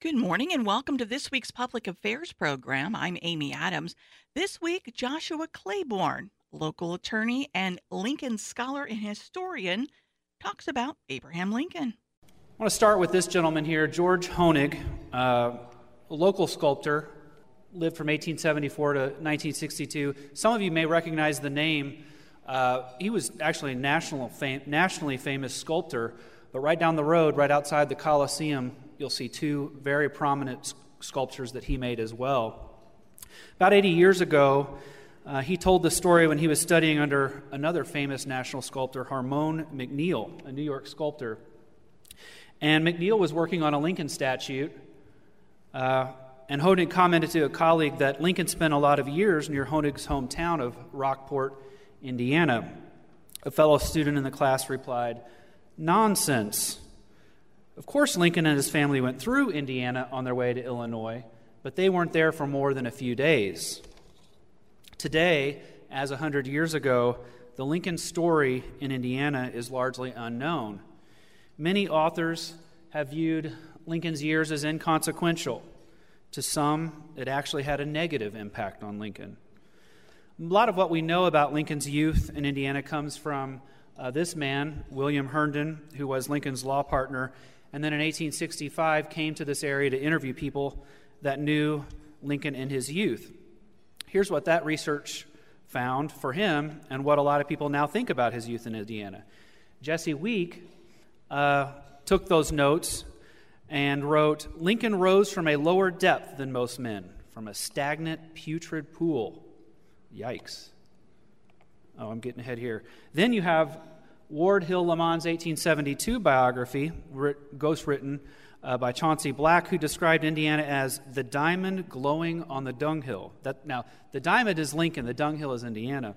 Good morning and welcome to this week's Public Affairs program. I'm Amy Adams. This week, Joshua Claybourn, local attorney and Lincoln scholar and historian, talks about Abraham Lincoln. I want to start with this gentleman here, George Honig, uh, a local sculptor, lived from 1874 to 1962. Some of you may recognize the name. Uh, he was actually a national fam- nationally famous sculptor, but right down the road, right outside the Coliseum, you'll see two very prominent sculptures that he made as well. About 80 years ago, uh, he told the story when he was studying under another famous national sculptor, Hermon MacNeil, a New York sculptor. And MacNeil was working on a Lincoln statue. Uh, and Honig commented to a colleague that Lincoln spent a lot of years near Honig's hometown of Rockport, Indiana. A fellow student in the class replied, Nonsense. Of course, Lincoln and his family went through Indiana on their way to Illinois, but they weren't there for more than a few days. Today, as a hundred years ago, the Lincoln story in Indiana is largely unknown. Many authors have viewed Lincoln's years as inconsequential. To some, it actually had a negative impact on Lincoln. A lot of what we know about Lincoln's youth in Indiana comes from uh, this man, William Herndon, who was Lincoln's law partner and then in 1865 came to this area to interview people that knew Lincoln in his youth. Here's what that research found for him and what a lot of people now think about his youth in Indiana. Jesse Weik uh, took those notes and wrote Lincoln rose from a lower depth than most men, from a stagnant, putrid pool. Yikes. Oh, I'm getting ahead here. Then you have Ward Hill Lamon's 1872 biography, ghost written uh, by Chauncey Black, who described Indiana as the diamond glowing on the dunghill. That, now, the diamond is Lincoln, the dunghill is Indiana.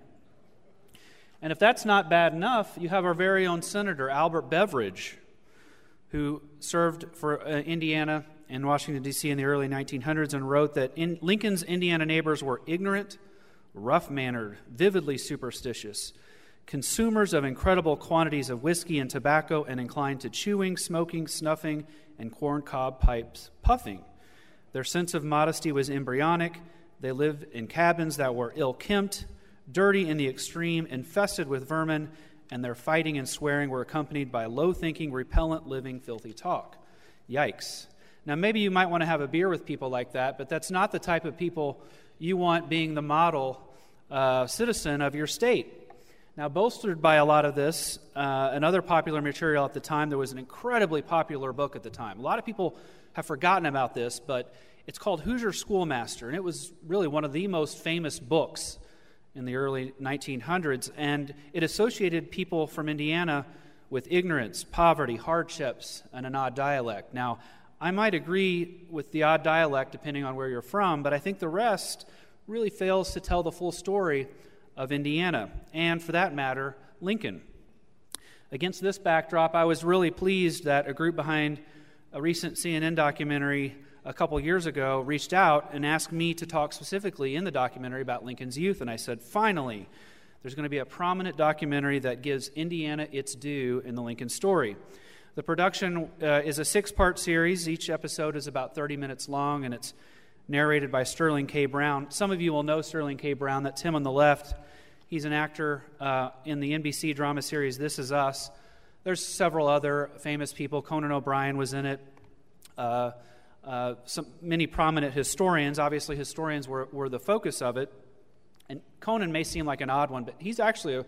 And if that's not bad enough, you have our very own Senator, Albert Beveridge, who served for uh, Indiana and Washington, D.C. in the early 1900s and wrote that in, Lincoln's Indiana neighbors were ignorant, rough mannered, vividly superstitious consumers of incredible quantities of whiskey and tobacco, and inclined to chewing, smoking, snuffing, and corncob pipes puffing. Their sense of modesty was embryonic. They lived in cabins that were ill kempt, dirty in the extreme, infested with vermin, and their fighting and swearing were accompanied by low thinking, repellent living, filthy talk. Yikes. Now, maybe you might want to have a beer with people like that, but that's not the type of people you want being the model uh, citizen of your state. Now, bolstered by a lot of this uh, and other popular material at the time, there was an incredibly popular book at the time. A lot of people have forgotten about this, but it's called Hoosier Schoolmaster, and it was really one of the most famous books in the early 1900s. And it associated people from Indiana with ignorance, poverty, hardships, and an odd dialect. Now, I might agree with the odd dialect depending on where you're from, but I think the rest really fails to tell the full story of Indiana, and for that matter, Lincoln. Against this backdrop, I was really pleased that a group behind a recent CNN documentary a couple years ago reached out and asked me to talk specifically in the documentary about Lincoln's youth. And I said, finally, there's going to be a prominent documentary that gives Indiana its due in the Lincoln story. The production uh, is a six part series. Each episode is about 30 minutes long, and it's narrated by Sterling K. Brown. Some of you will know Sterling K. Brown. That's him on the left. He's an actor uh, in the NBC drama series This Is Us. There's several other famous people. Conan O'Brien was in it. Uh, uh, some, many prominent historians. Obviously, historians were, were the focus of it. And Conan may seem like an odd one, but he's actually a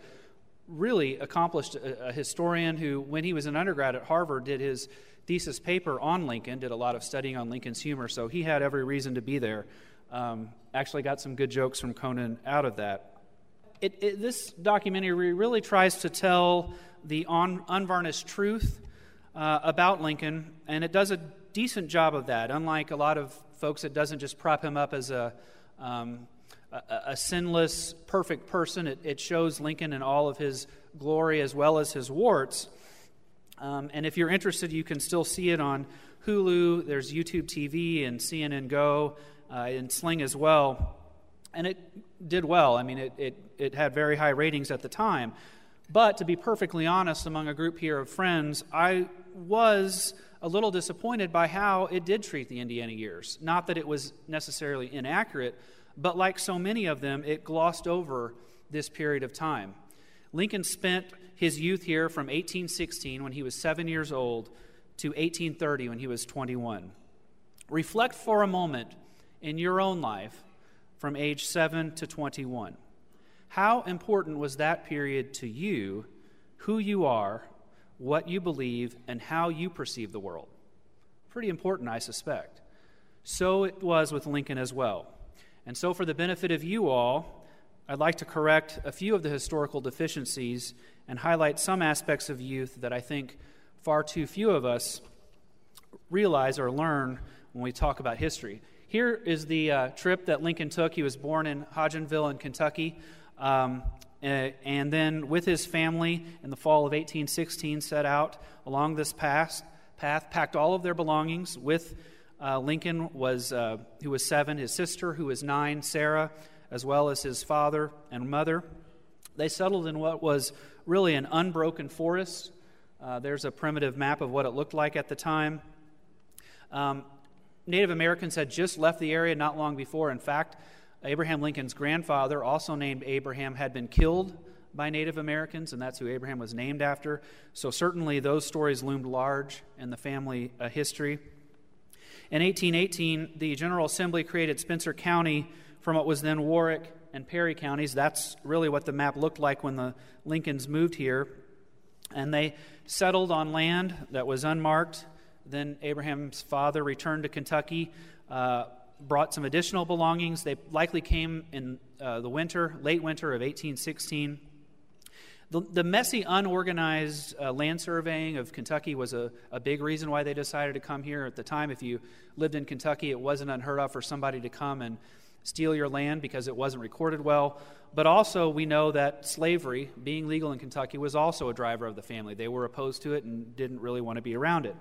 really accomplished a, a historian who, when he was an undergrad at Harvard, did his thesis paper on Lincoln, did a lot of studying on Lincoln's humor, so he had every reason to be there. Um, actually, got some good jokes from Conan out of that. It, it, this documentary really tries to tell the on, unvarnished truth uh, about Lincoln, and it does a decent job of that. Unlike a lot of folks, it doesn't just prop him up as a, um, a, a, sinless, perfect person. It, it shows Lincoln in all of his glory as well as his warts. Um, and if you're interested, you can still see it on Hulu. There's YouTube TV and CNN Go uh, and Sling as well. And it did well. I mean, it, it, it had very high ratings at the time. But to be perfectly honest, among a group here of friends, I was a little disappointed by how it did treat the Indiana years. Not that it was necessarily inaccurate, but like so many of them, it glossed over this period of time. Lincoln spent his youth here from 1816, when he was seven years old, to 1830, when he was 21. Reflect for a moment in your own life from age 7 to 21. How important was that period to you, who you are, what you believe, and how you perceive the world? Pretty important, I suspect. So it was with Lincoln as well. And so, for the benefit of you all, I'd like to correct a few of the historical deficiencies and highlight some aspects of youth that I think far too few of us realize or learn when we talk about history. Here is the uh, trip that Lincoln took. He was born in Hodgenville in Kentucky. Um, and then, with his family in the fall of 1816, set out along this path, path packed all of their belongings with uh, Lincoln was, uh, who was seven, his sister, who was nine, Sarah, as well as his father and mother. They settled in what was really an unbroken forest. Uh, there's a primitive map of what it looked like at the time. Um, Native Americans had just left the area not long before. In fact, Abraham Lincoln's grandfather, also named Abraham, had been killed by Native Americans, and that's who Abraham was named after. So, certainly, those stories loomed large in the family uh, history. In 1818, the General Assembly created Spencer County from what was then Warwick and Perry counties. That's really what the map looked like when the Lincolns moved here. And they settled on land that was unmarked. Then Abraham's father returned to Kentucky, uh, brought some additional belongings. They likely came in uh, the winter, late winter of 1816. The, the messy, unorganized uh, land surveying of Kentucky was a, a big reason why they decided to come here at the time. If you lived in Kentucky, it wasn't unheard of for somebody to come and steal your land because it wasn't recorded well. But also, we know that slavery, being legal in Kentucky, was also a driver of the family. They were opposed to it and didn't really want to be around it.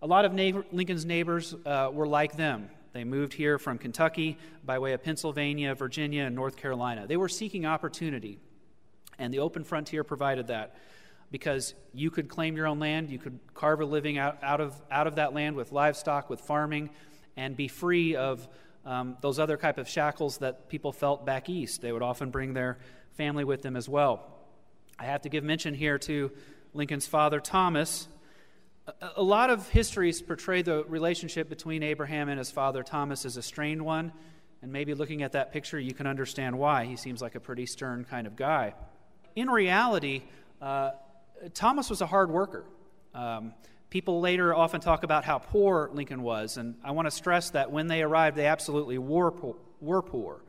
A lot of neighbor, Lincoln's neighbors uh, were like them. They moved here from Kentucky by way of Pennsylvania, Virginia, and North Carolina. They were seeking opportunity. And the open frontier provided that because you could claim your own land, you could carve a living out, out, of, out of that land with livestock, with farming, and be free of um, those other type of shackles that people felt back east. They would often bring their family with them as well. I have to give mention here to Lincoln's father, Thomas. A, lot of histories portray the relationship between Abraham and his father, Thomas, as a strained one. And maybe looking at that picture, you can understand why. He seems like a pretty stern kind of guy in reality, uh, Thomas was a hard worker. Um, people later often talk about how poor Lincoln was, and I want to stress that when they arrived, they absolutely were poor. Were poor.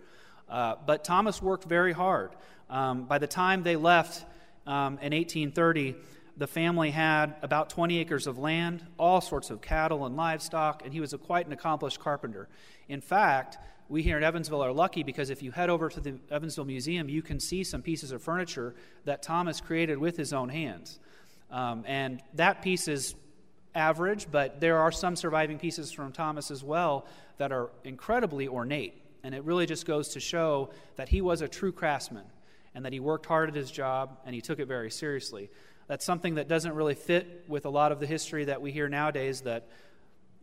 Uh, but Thomas worked very hard. Um, by the time they left um, in 1830, the family had about 20 acres of land, all sorts of cattle and livestock, and he was a, quite an accomplished carpenter. In fact, we here in Evansville are lucky because if you head over to the Evansville Museum, you can see some pieces of furniture that Thomas created with his own hands. Um, and that piece is average, but there are some surviving pieces from Thomas as well that are incredibly ornate. And it really just goes to show that he was a true craftsman and that he worked hard at his job and he took it very seriously. That's something that doesn't really fit with a lot of the history that we hear nowadays that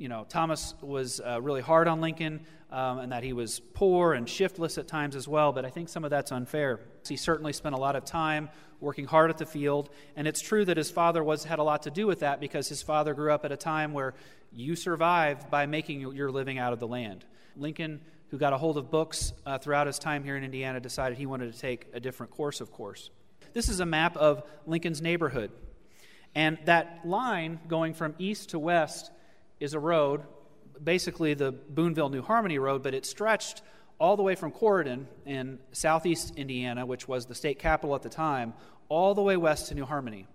you know, Thomas was uh, really hard on Lincoln um, and that he was poor and shiftless at times as well, but I think some of that's unfair. He certainly spent a lot of time working hard at the field, and it's true that his father was, had a lot to do with that because his father grew up at a time where you survived by making your living out of the land. Lincoln, who got a hold of books uh, throughout his time here in Indiana, decided he wanted to take a different course, of course. This is a map of Lincoln's neighborhood. And that line going from east to west is a road, basically the Boonville New Harmony Road, but it stretched all the way from Corydon in southeast Indiana, which was the state capital at the time, all the way west to New Harmony.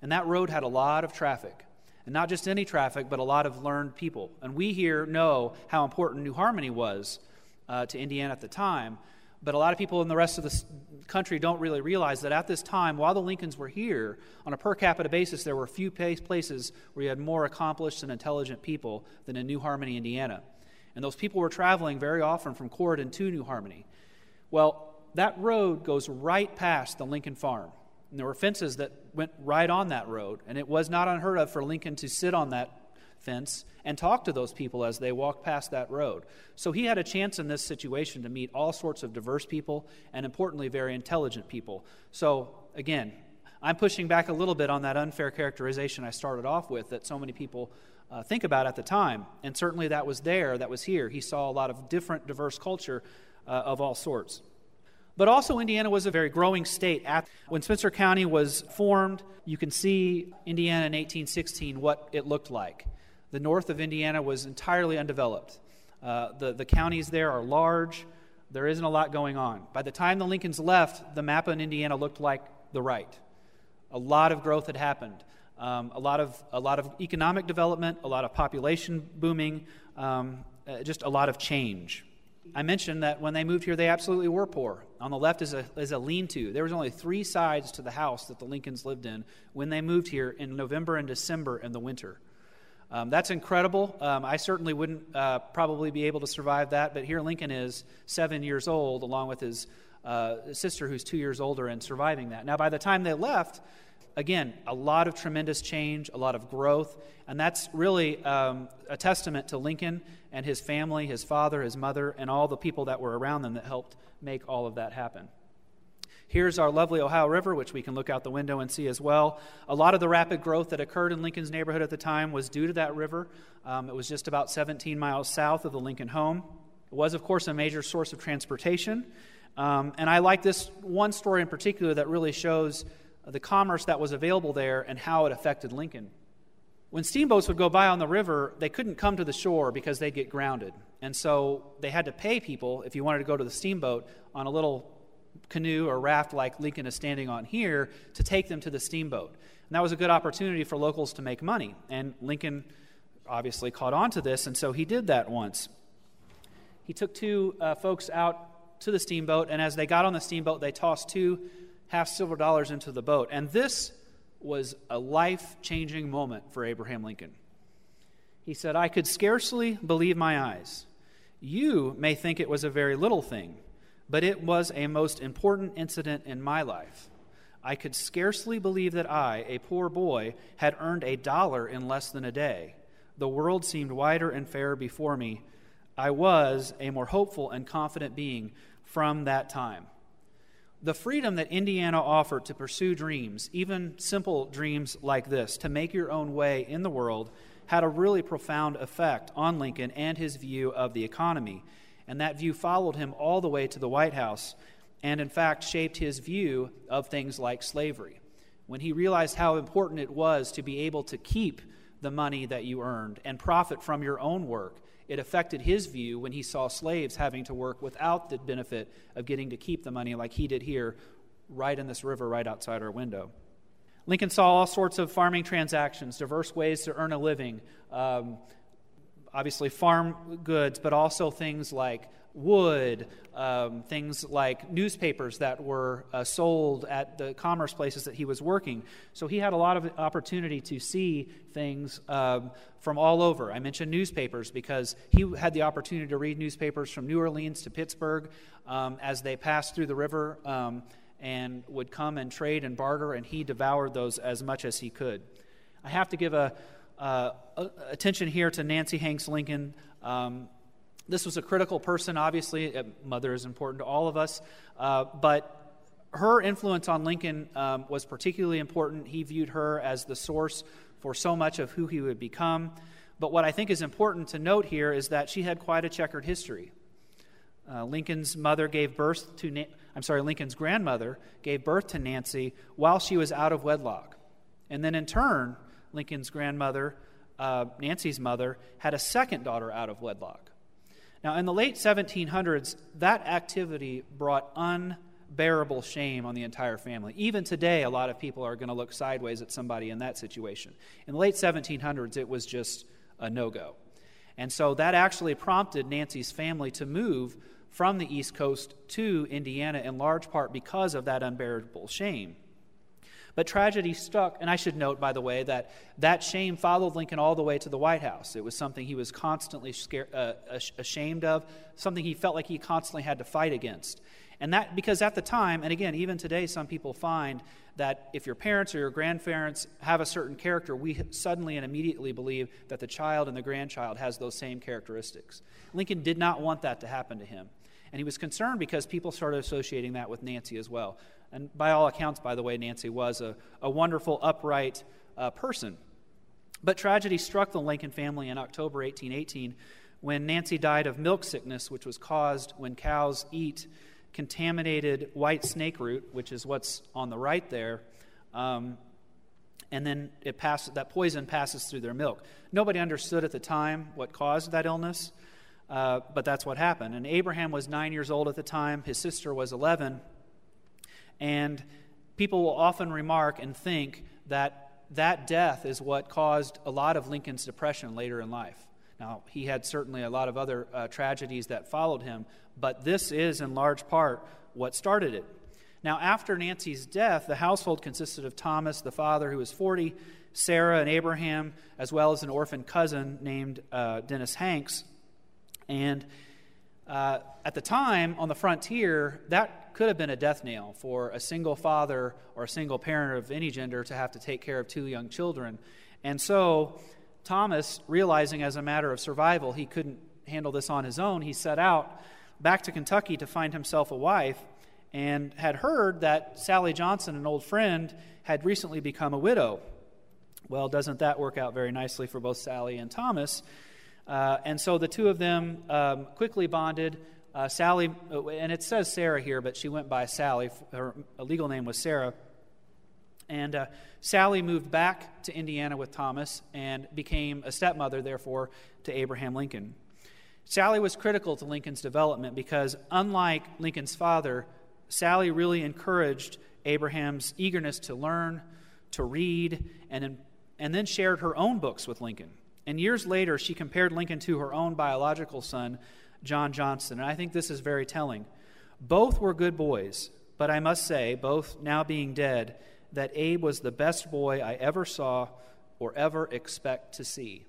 And that road had a lot of traffic. And not just any traffic, but a lot of learned people. And we here know how important New Harmony was uh, to Indiana at the time. But a lot of people in the rest of the country don't really realize that at this time, while the Lincolns were here, on a per capita basis, there were few places where you had more accomplished and intelligent people than in New Harmony, Indiana. And those people were traveling very often from Corydon to New Harmony. Well, that road goes right past the Lincoln farm. And there were fences that went right on that road, and it was not unheard of for Lincoln to sit on that fence and talk to those people as they walk past that road. So he had a chance in this situation to meet all sorts of diverse people and, importantly, very intelligent people. So, again, I'm pushing back a little bit on that unfair characterization I started off with that so many people uh, think about at the time. And certainly that was there, that was here. He saw a lot of different, diverse culture uh, of all sorts. But also, Indiana was a very growing state. At, when Spencer County was formed, you can see Indiana in 1816, what it looked like. The north of Indiana was entirely undeveloped. Uh, the, the counties there are large. There isn't a lot going on. By the time the Lincolns left, the map in Indiana looked like the right. A lot of growth had happened. Um, a, lot of, a lot of economic development, a lot of population booming, um, uh, just a lot of change. I mentioned that when they moved here, they absolutely were poor. On the left is a, is a lean to. There was only three sides to the house that the Lincolns lived in when they moved here in November and December in the winter. Um, that's incredible. Um, I certainly wouldn't uh, probably be able to survive that, but here Lincoln is seven years old, along with his uh, sister, who's two years older, and surviving that. Now, by the time they left, again, a lot of tremendous change, a lot of growth, and that's really um, a testament to Lincoln and his family, his father, his mother, and all the people that were around them that helped make all of that happen. Here's our lovely Ohio River, which we can look out the window and see as well. A lot of the rapid growth that occurred in Lincoln's neighborhood at the time was due to that river. Um, it was just about 17 miles south of the Lincoln home. It was, of course, a major source of transportation. Um, and I like this one story in particular that really shows the commerce that was available there and how it affected Lincoln. When steamboats would go by on the river, they couldn't come to the shore because they'd get grounded. And so they had to pay people, if you wanted to go to the steamboat, on a little canoe or raft like Lincoln is standing on here to take them to the steamboat. And that was a good opportunity for locals to make money. And Lincoln obviously caught on to this, and so he did that once. He took two uh, folks out to the steamboat, and as they got on the steamboat, they tossed two half silver dollars into the boat. And this was a life changing moment for Abraham Lincoln. He said, I could scarcely believe my eyes. You may think it was a very little thing but it was a most important incident in my life. I could scarcely believe that I, a poor boy, had earned a dollar in less than a day. The world seemed wider and fairer before me. I was a more hopeful and confident being from that time. The freedom that Indiana offered to pursue dreams, even simple dreams like this, to make your own way in the world, had a really profound effect on Lincoln and his view of the economy and that view followed him all the way to the White House and, in fact, shaped his view of things like slavery. When he realized how important it was to be able to keep the money that you earned and profit from your own work, it affected his view when he saw slaves having to work without the benefit of getting to keep the money like he did here, right in this river right outside our window. Lincoln saw all sorts of farming transactions, diverse ways to earn a living. Um, obviously farm goods, but also things like wood, um, things like newspapers that were uh, sold at the commerce places that he was working. So he had a lot of opportunity to see things um, from all over. I mentioned newspapers because he had the opportunity to read newspapers from New Orleans to Pittsburgh um, as they passed through the river um, and would come and trade and barter, and he devoured those as much as he could. I have to give a uh, attention here to Nancy Hanks Lincoln. Um, this was a critical person, obviously. Mother is important to all of us. Uh, but her influence on Lincoln um, was particularly important. He viewed her as the source for so much of who he would become. But what I think is important to note here is that she had quite a checkered history. Uh, Lincoln's mother gave birth to, Na- I'm sorry, Lincoln's grandmother gave birth to Nancy while she was out of wedlock. And then in turn, Lincoln's grandmother, uh, Nancy's mother, had a second daughter out of wedlock. Now, in the late 1700s, that activity brought unbearable shame on the entire family. Even today, a lot of people are going to look sideways at somebody in that situation. In the late 1700s, it was just a no go. And so that actually prompted Nancy's family to move from the East Coast to Indiana in large part because of that unbearable shame. But tragedy stuck, and I should note, by the way, that that shame followed Lincoln all the way to the White House. It was something he was constantly scared, uh, ashamed of, something he felt like he constantly had to fight against. And that, because at the time, and again, even today, some people find that if your parents or your grandparents have a certain character, we suddenly and immediately believe that the child and the grandchild has those same characteristics. Lincoln did not want that to happen to him. And he was concerned because people started associating that with Nancy as well. And by all accounts, by the way, Nancy was a, a wonderful, upright uh, person. But tragedy struck the Lincoln family in October 1818 when Nancy died of milk sickness, which was caused when cows eat contaminated white snake root, which is what's on the right there. Um, and then it passes, that poison passes through their milk. Nobody understood at the time what caused that illness, uh, but that's what happened. And Abraham was nine years old at the time, his sister was 11. And people will often remark and think that that death is what caused a lot of Lincoln's depression later in life. Now, he had certainly a lot of other uh, tragedies that followed him, but this is in large part what started it. Now, after Nancy's death, the household consisted of Thomas, the father, who was 40, Sarah and Abraham, as well as an orphan cousin named uh, Dennis Hanks. And uh, at the time, on the frontier, that could have been a death nail for a single father or a single parent of any gender to have to take care of two young children. And so, Thomas, realizing as a matter of survival he couldn't handle this on his own, he set out back to Kentucky to find himself a wife and had heard that Sally Johnson, an old friend, had recently become a widow. Well, doesn't that work out very nicely for both Sally and Thomas? Uh, and so the two of them um, quickly bonded. Uh, Sally, uh, and it says Sarah here, but she went by Sally. Her legal name was Sarah. And uh, Sally moved back to Indiana with Thomas and became a stepmother, therefore, to Abraham Lincoln. Sally was critical to Lincoln's development because, unlike Lincoln's father, Sally really encouraged Abraham's eagerness to learn, to read, and, and then shared her own books with Lincoln. And years later, she compared Lincoln to her own biological son, John Johnson. And I think this is very telling. Both were good boys, but I must say, both now being dead, that Abe was the best boy I ever saw or ever expect to see.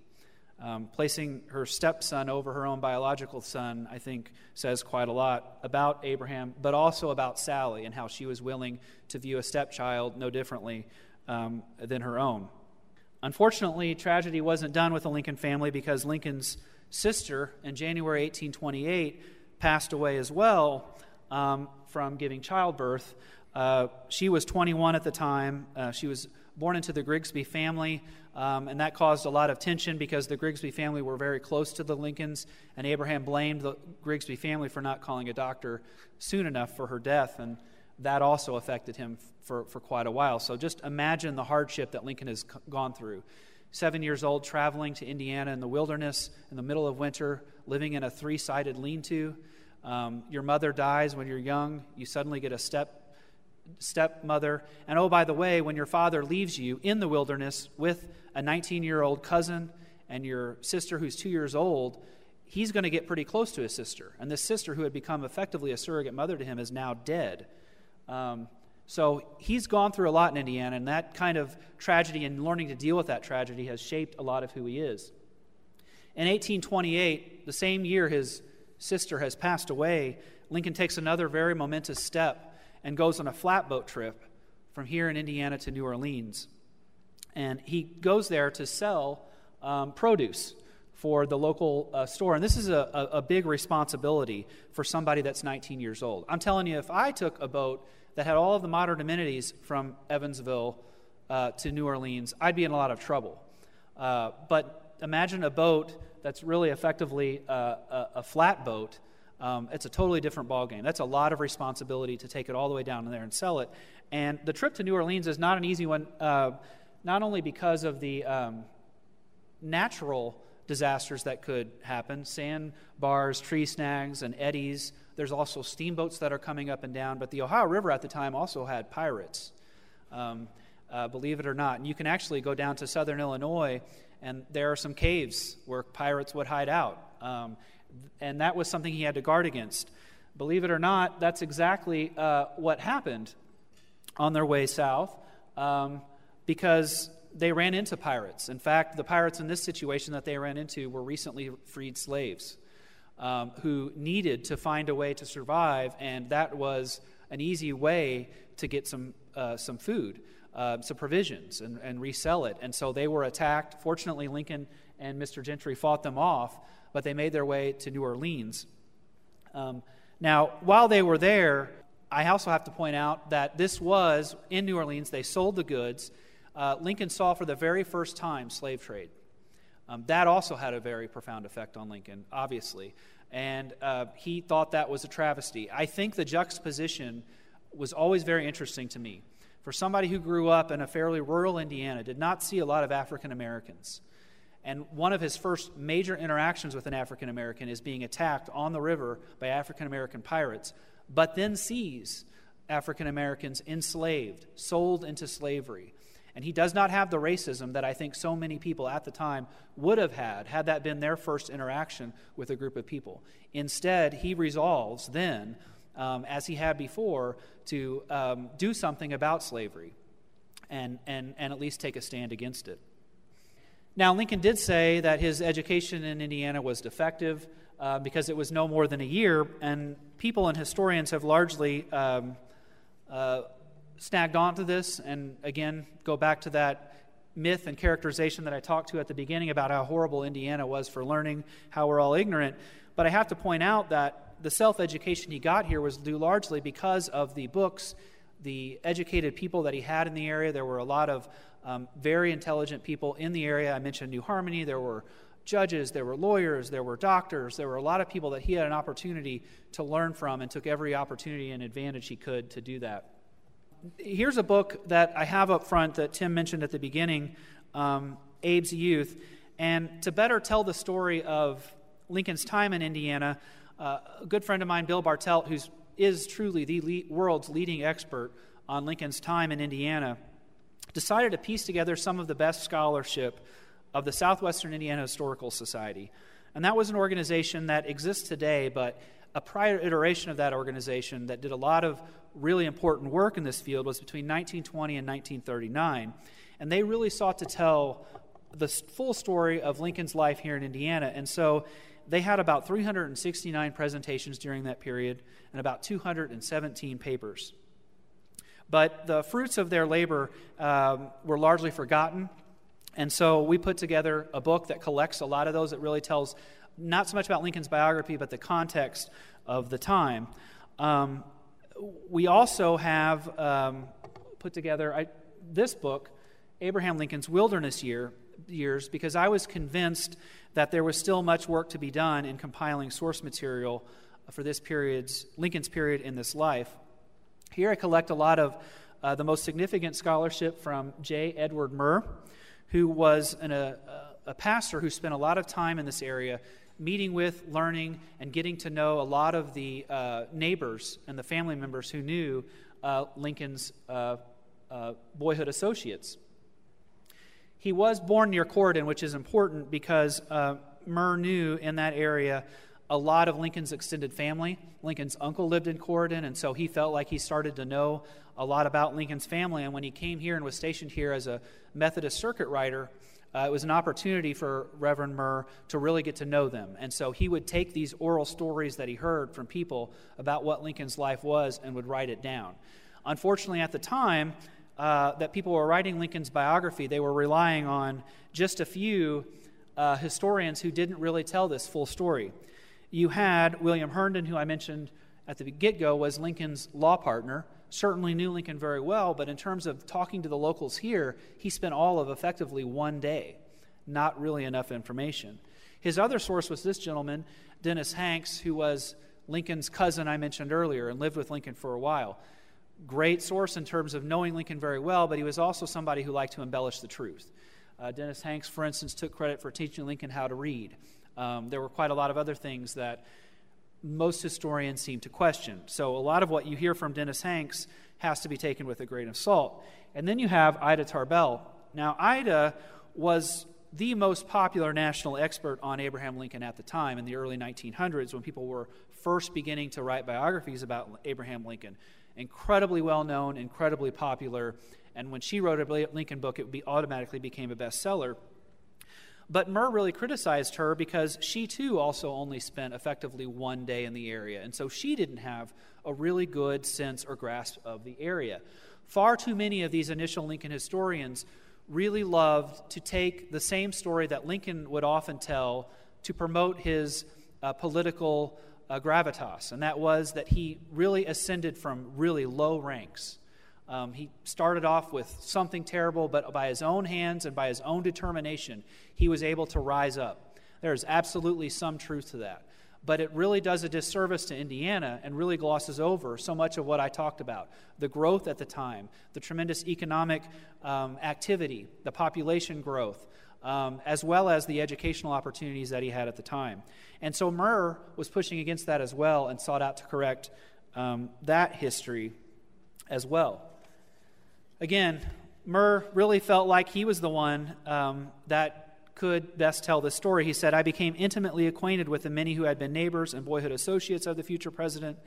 Um, placing her stepson over her own biological son, I think, says quite a lot about Abraham, but also about Sally and how she was willing to view a stepchild no differently um, than her own. Unfortunately, tragedy wasn't done with the Lincoln family because Lincoln's sister in January 1828 passed away as well um, from giving childbirth. Uh, she was 21 at the time. Uh, she was born into the Grigsby family, um, and that caused a lot of tension because the Grigsby family were very close to the Lincolns, and Abraham blamed the Grigsby family for not calling a doctor soon enough for her death, and that also affected him for, for quite a while. So just imagine the hardship that Lincoln has gone through. Seven years old, traveling to Indiana in the wilderness in the middle of winter, living in a three sided lean to. Um, your mother dies when you're young. You suddenly get a step stepmother. And oh, by the way, when your father leaves you in the wilderness with a 19 year old cousin and your sister who's two years old, he's going to get pretty close to his sister. And this sister, who had become effectively a surrogate mother to him, is now dead. Um, so he's gone through a lot in Indiana, and that kind of tragedy and learning to deal with that tragedy has shaped a lot of who he is. In 1828, the same year his sister has passed away, Lincoln takes another very momentous step and goes on a flatboat trip from here in Indiana to New Orleans. And he goes there to sell um, produce for the local uh, store. And this is a, a, a big responsibility for somebody that's 19 years old. I'm telling you, if I took a boat that had all of the modern amenities from Evansville uh, to New Orleans, I'd be in a lot of trouble. Uh, but imagine a boat that's really effectively uh, a, a flat boat. Um, it's a totally different ballgame. That's a lot of responsibility to take it all the way down there and sell it. And the trip to New Orleans is not an easy one, uh, not only because of the um, natural disasters that could happen sandbars, tree snags, and eddies there's also steamboats that are coming up and down, but the Ohio River at the time also had pirates, um, uh, believe it or not. And you can actually go down to southern Illinois, and there are some caves where pirates would hide out. Um, and that was something he had to guard against. Believe it or not, that's exactly uh, what happened on their way south. um, because they ran into pirates. In fact, the pirates in this situation that they ran into were recently freed slaves um, who needed to find a way to survive, and that was an easy way to get some, uh, some food, uh, some provisions, and, and resell it. And so they were attacked. Fortunately, Lincoln and Mr. Gentry fought them off, but they made their way to New Orleans. Um, now, while they were there, I also have to point out that this was in New Orleans, they sold the goods. Uh, Lincoln saw for the very first time slave trade. Um, that also had a very profound effect on Lincoln, obviously. And uh, he thought that was a travesty. I think the juxtaposition was always very interesting to me. For somebody who grew up in a fairly rural Indiana, did not see a lot of African Americans. And one of his first major interactions with an African American is being attacked on the river by African American pirates, but then sees African Americans enslaved, sold into slavery. And he does not have the racism that I think so many people at the time would have had, had that been their first interaction with a group of people. Instead, he resolves then, um, as he had before, to um, do something about slavery and, and, and at least take a stand against it. Now, Lincoln did say that his education in Indiana was defective uh, because it was no more than a year, and people and historians have largely um, uh, snagged onto this and again go back to that myth and characterization that I talked to at the beginning about how horrible Indiana was for learning, how we're all ignorant. But I have to point out that the self education he got here was due largely because of the books, the educated people that he had in the area. There were a lot of um, very intelligent people in the area. I mentioned New Harmony. There were judges, there were lawyers, there were doctors, there were a lot of people that he had an opportunity to learn from and took every opportunity and advantage he could to do that here's a book that I have up front that Tim mentioned at the beginning um, Abe's Youth. And to better tell the story of Lincoln's time in Indiana, uh, a good friend of mine, Bill Bartelt, who is truly the le- world's leading expert on Lincoln's time in Indiana, decided to piece together some of the best scholarship of the Southwestern Indiana Historical Society. And that was an organization that exists today, but a prior iteration of that organization that did a lot of really important work in this field was between 1920 and 1939. And they really sought to tell the full story of Lincoln's life here in Indiana. And so they had about 369 presentations during that period and about 217 papers. But the fruits of their labor um, were largely forgotten. And so we put together a book that collects a lot of those. It really tells not so much about Lincoln's biography, but the context of the time. Um, we also have um, put together I, this book, Abraham Lincoln's Wilderness Year, Years, because I was convinced that there was still much work to be done in compiling source material for this period's Lincoln's period in this life. Here I collect a lot of uh, the most significant scholarship from J. Edward Murr, who was an, a, a pastor who spent a lot of time in this area meeting with, learning, and getting to know a lot of the uh, neighbors and the family members who knew uh, Lincoln's uh, uh, boyhood associates. He was born near Corydon, which is important because uh, Murr knew in that area a lot of Lincoln's extended family. Lincoln's uncle lived in Corydon, and so he felt like he started to know a lot about Lincoln's family. And when he came here and was stationed here as a Methodist circuit rider, uh, it was an opportunity for Reverend Murr to really get to know them. And so he would take these oral stories that he heard from people about what Lincoln's life was and would write it down. Unfortunately, at the time uh, that people were writing Lincoln's biography, they were relying on just a few uh, historians who didn't really tell this full story. You had William Herndon, who I mentioned at the get go, was Lincoln's law partner certainly knew Lincoln very well, but in terms of talking to the locals here, he spent all of effectively one day. Not really enough information. His other source was this gentleman, Dennis Hanks, who was Lincoln's cousin I mentioned earlier and lived with Lincoln for a while. Great source in terms of knowing Lincoln very well, but he was also somebody who liked to embellish the truth. Uh, Dennis Hanks, for instance, took credit for teaching Lincoln how to read. Um, there were quite a lot of other things that most historians seem to question. So a lot of what you hear from Dennis Hanks has to be taken with a grain of salt. And then you have Ida Tarbell. Now, Ida was the most popular national expert on Abraham Lincoln at the time in the early 1900s when people were first beginning to write biographies about Abraham Lincoln. incredibly well known, incredibly popular. And when she wrote a Lincoln book, it automatically became a bestseller. But Murr really criticized her because she too also only spent effectively one day in the area. And so she didn't have a really good sense or grasp of the area. Far too many of these initial Lincoln historians really loved to take the same story that Lincoln would often tell to promote his uh, political uh, gravitas, and that was that he really ascended from really low ranks. Um, he started off with something terrible, but by his own hands and by his own determination, he was able to rise up. There is absolutely some truth to that. But it really does a disservice to Indiana and really glosses over so much of what I talked about the growth at the time, the tremendous economic um, activity, the population growth, um, as well as the educational opportunities that he had at the time. And so Murr was pushing against that as well and sought out to correct um, that history as well. Again, Murr really felt like he was the one um, that could best tell this story. He said, I became intimately acquainted with the many who had been neighbors and boyhood associates of the future president.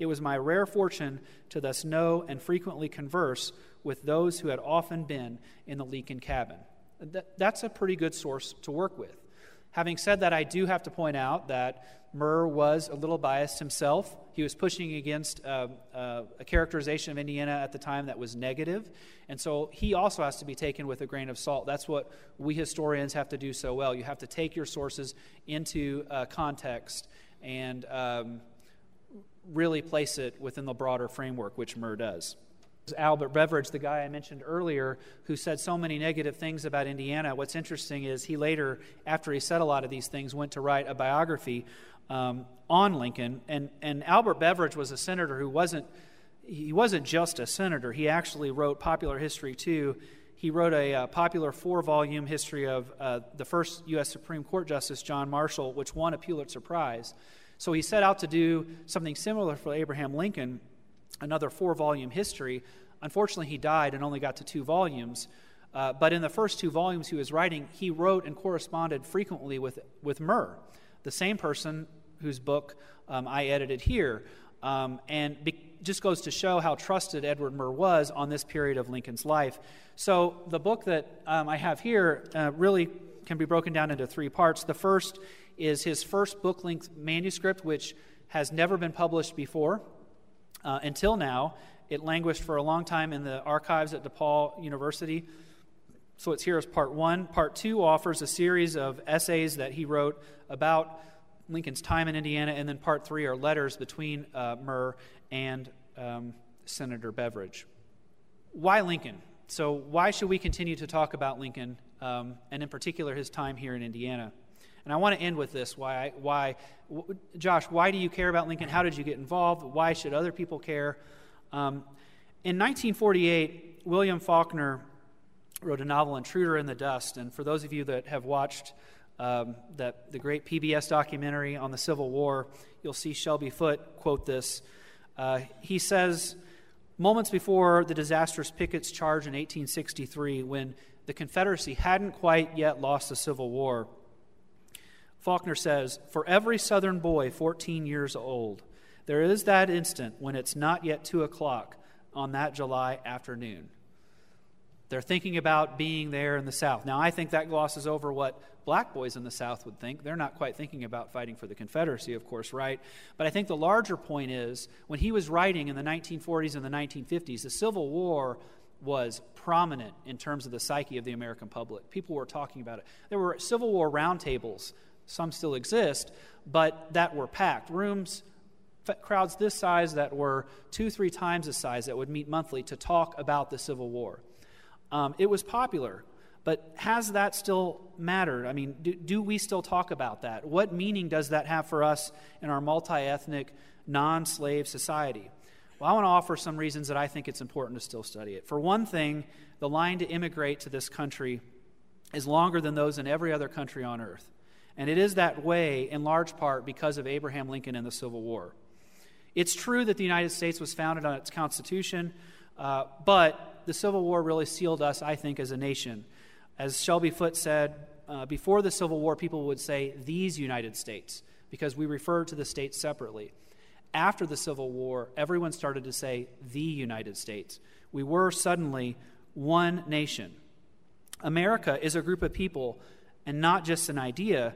It was my rare fortune to thus know and frequently converse with those who had often been in the Lincoln cabin. That, that's a pretty good source to work with. Having said that, I do have to point out that Murr was a little biased himself. He was pushing against uh, uh, a characterization of Indiana at the time that was negative, and so he also has to be taken with a grain of salt. That's what we historians have to do so well. You have to take your sources into uh, context and um, really place it within the broader framework, which Murr does. Albert Beveridge, the guy I mentioned earlier, who said so many negative things about Indiana, what's interesting is he later, after he said a lot of these things, went to write a biography um, on Lincoln. And, and Albert Beveridge was a senator who wasn't, he wasn't just a senator, he actually wrote popular history too. He wrote a uh, popular four volume history of uh, the first U.S. Supreme Court Justice, John Marshall, which won a Pulitzer Prize. So he set out to do something similar for Abraham Lincoln another four volume history. Unfortunately, he died and only got to two volumes. Uh, but in the first two volumes he was writing, he wrote and corresponded frequently with, with Murr, the same person whose book um, I edited here. Um, and be, just goes to show how trusted Edward Murr was on this period of Lincoln's life. So the book that um, I have here uh, really can be broken down into three parts. The first is his first book length manuscript, which has never been published before. Uh, until now, it languished for a long time in the archives at DePauw University. So it's here as part one. Part two offers a series of essays that he wrote about Lincoln's time in Indiana, and then part three are letters between uh, Murr and um, Senator Beveridge. Why Lincoln? So, why should we continue to talk about Lincoln, um, and in particular his time here in Indiana? And I want to end with this. Why, why, Josh, why do you care about Lincoln? How did you get involved? Why should other people care? Um, in 1948, William Faulkner wrote a novel, Intruder in the Dust. And for those of you that have watched um, that, the great PBS documentary on the Civil War, you'll see Shelby Foote quote this. Uh, he says, Moments before the disastrous Pickett's charge in 1863, when the Confederacy hadn't quite yet lost the Civil War, Faulkner says, For every Southern boy 14 years old, there is that instant when it's not yet 2 o'clock on that July afternoon. They're thinking about being there in the South. Now, I think that glosses over what black boys in the South would think. They're not quite thinking about fighting for the Confederacy, of course, right? But I think the larger point is when he was writing in the 1940s and the 1950s, the Civil War was prominent in terms of the psyche of the American public. People were talking about it. There were Civil War roundtables some still exist, but that were packed. Rooms, crowds this size that were two, three times the size that would meet monthly to talk about the Civil War. Um, it was popular, but has that still mattered? I mean, do, do we still talk about that? What meaning does that have for us in our multi ethnic, non slave society? Well, I want to offer some reasons that I think it's important to still study it. For one thing, the line to immigrate to this country is longer than those in every other country on earth. And it is that way in large part because of Abraham Lincoln and the Civil War. It's true that the United States was founded on its Constitution, uh, but the Civil War really sealed us, I think, as a nation. As Shelby Foote said, uh, before the Civil War, people would say these United States because we refer to the states separately. after the Civil War, everyone started to say the United States. We were suddenly one nation. America is a group of people and not just an idea,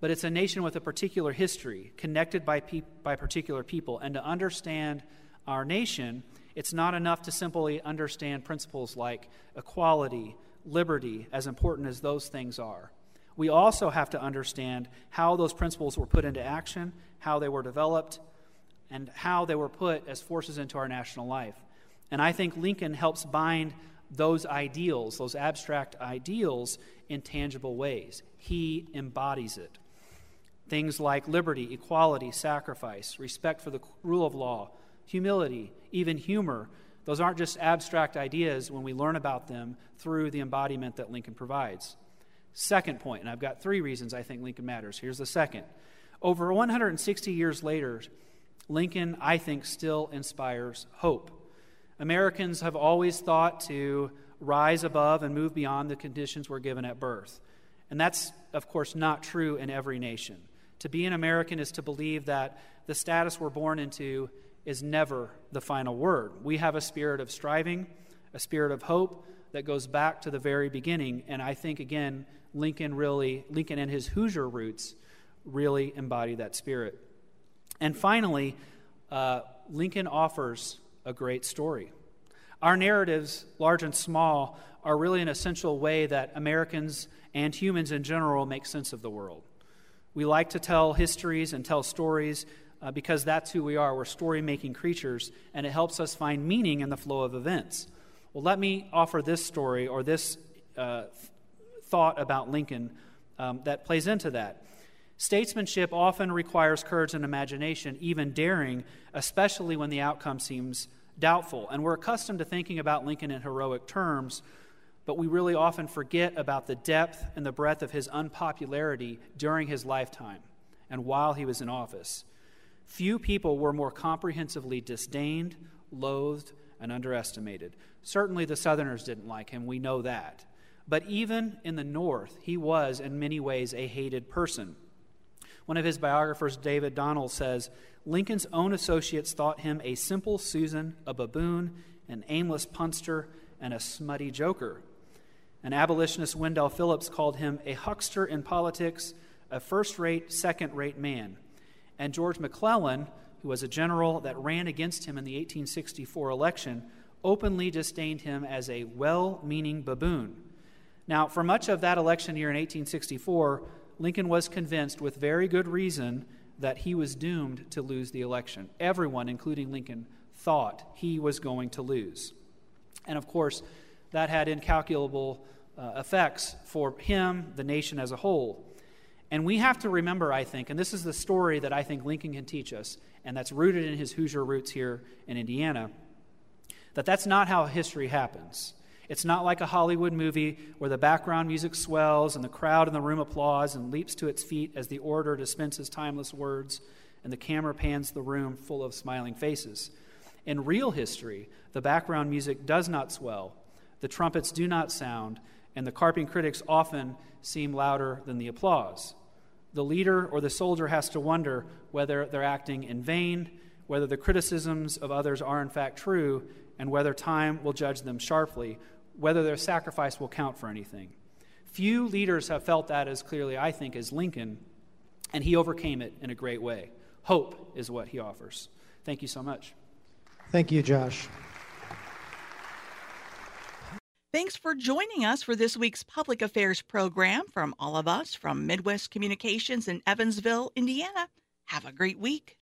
but it's a nation with a particular history, connected by, pe- by particular people. And to understand our nation, it's not enough to simply understand principles like equality, liberty, as important as those things are. We also have to understand how those principles were put into action, how they were developed, and how they were put as forces into our national life. And I think Lincoln helps bind those ideals, those abstract ideals, in tangible ways. He embodies it. Things like liberty, equality, sacrifice, respect for the rule of law, humility, even humor, those aren't just abstract ideas when we learn about them through the embodiment that Lincoln provides. Second point, and I've got three reasons I think Lincoln matters. Here's the second. Over 160 years later, Lincoln, I think, still inspires hope. Americans have always thought to rise above and move beyond the conditions we're given at birth. And that's, of course, not true in every nation. To be an American is to believe that the status we're born into is never the final word. We have a spirit of striving, a spirit of hope that goes back to the very beginning. And I think, again, Lincoln really, Lincoln and his Hoosier roots really embody that spirit. And finally, uh, Lincoln offers a great story. Our narratives, large and small, are really an essential way that Americans and humans in general make sense of the world. We like to tell histories and tell stories uh, because that's who we are. We're story making creatures, and it helps us find meaning in the flow of events. Well, let me offer this story or this uh, thought about Lincoln um, that plays into that. Statesmanship often requires courage and imagination, even daring, especially when the outcome seems doubtful. And we're accustomed to thinking about Lincoln in heroic terms, but we really often forget about the depth and the breadth of his unpopularity during his lifetime and while he was in office. Few people were more comprehensively disdained, loathed, and underestimated. Certainly the Southerners didn't like him, we know that. But even in the North, he was in many ways a hated person. One of his biographers, David Donald, says Lincoln's own associates thought him a simple Susan, a baboon, an aimless punster, and a smutty joker. An abolitionist, Wendell Phillips, called him a huckster in politics, a first rate, second rate man. And George McClellan, who was a general that ran against him in the 1864 election, openly disdained him as a well meaning baboon. Now, for much of that election year in 1864, Lincoln was convinced with very good reason that he was doomed to lose the election. Everyone, including Lincoln, thought he was going to lose. And of course, that had incalculable uh, effects for him, the nation as a whole. And we have to remember, I think, and this is the story that I think Lincoln can teach us, and that's rooted in his Hoosier roots here in Indiana, that that's not how history happens. It's not like a Hollywood movie where the background music swells and the crowd in the room applauds and leaps to its feet as the orator dispenses timeless words and the camera pans the room full of smiling faces. In real history, the background music does not swell, the trumpets do not sound, and the carping critics often seem louder than the applause. The leader or the soldier has to wonder whether they're acting in vain, whether the criticisms of others are in fact true, and whether time will judge them sharply, whether their sacrifice will count for anything. Few leaders have felt that as clearly, I think, as Lincoln, and he overcame it in a great way. Hope is what he offers. Thank you so much. Thank you, Josh. Thanks for joining us for this week's Public Affairs program from all of us from Midwest Communications in Evansville, Indiana. Have a great week.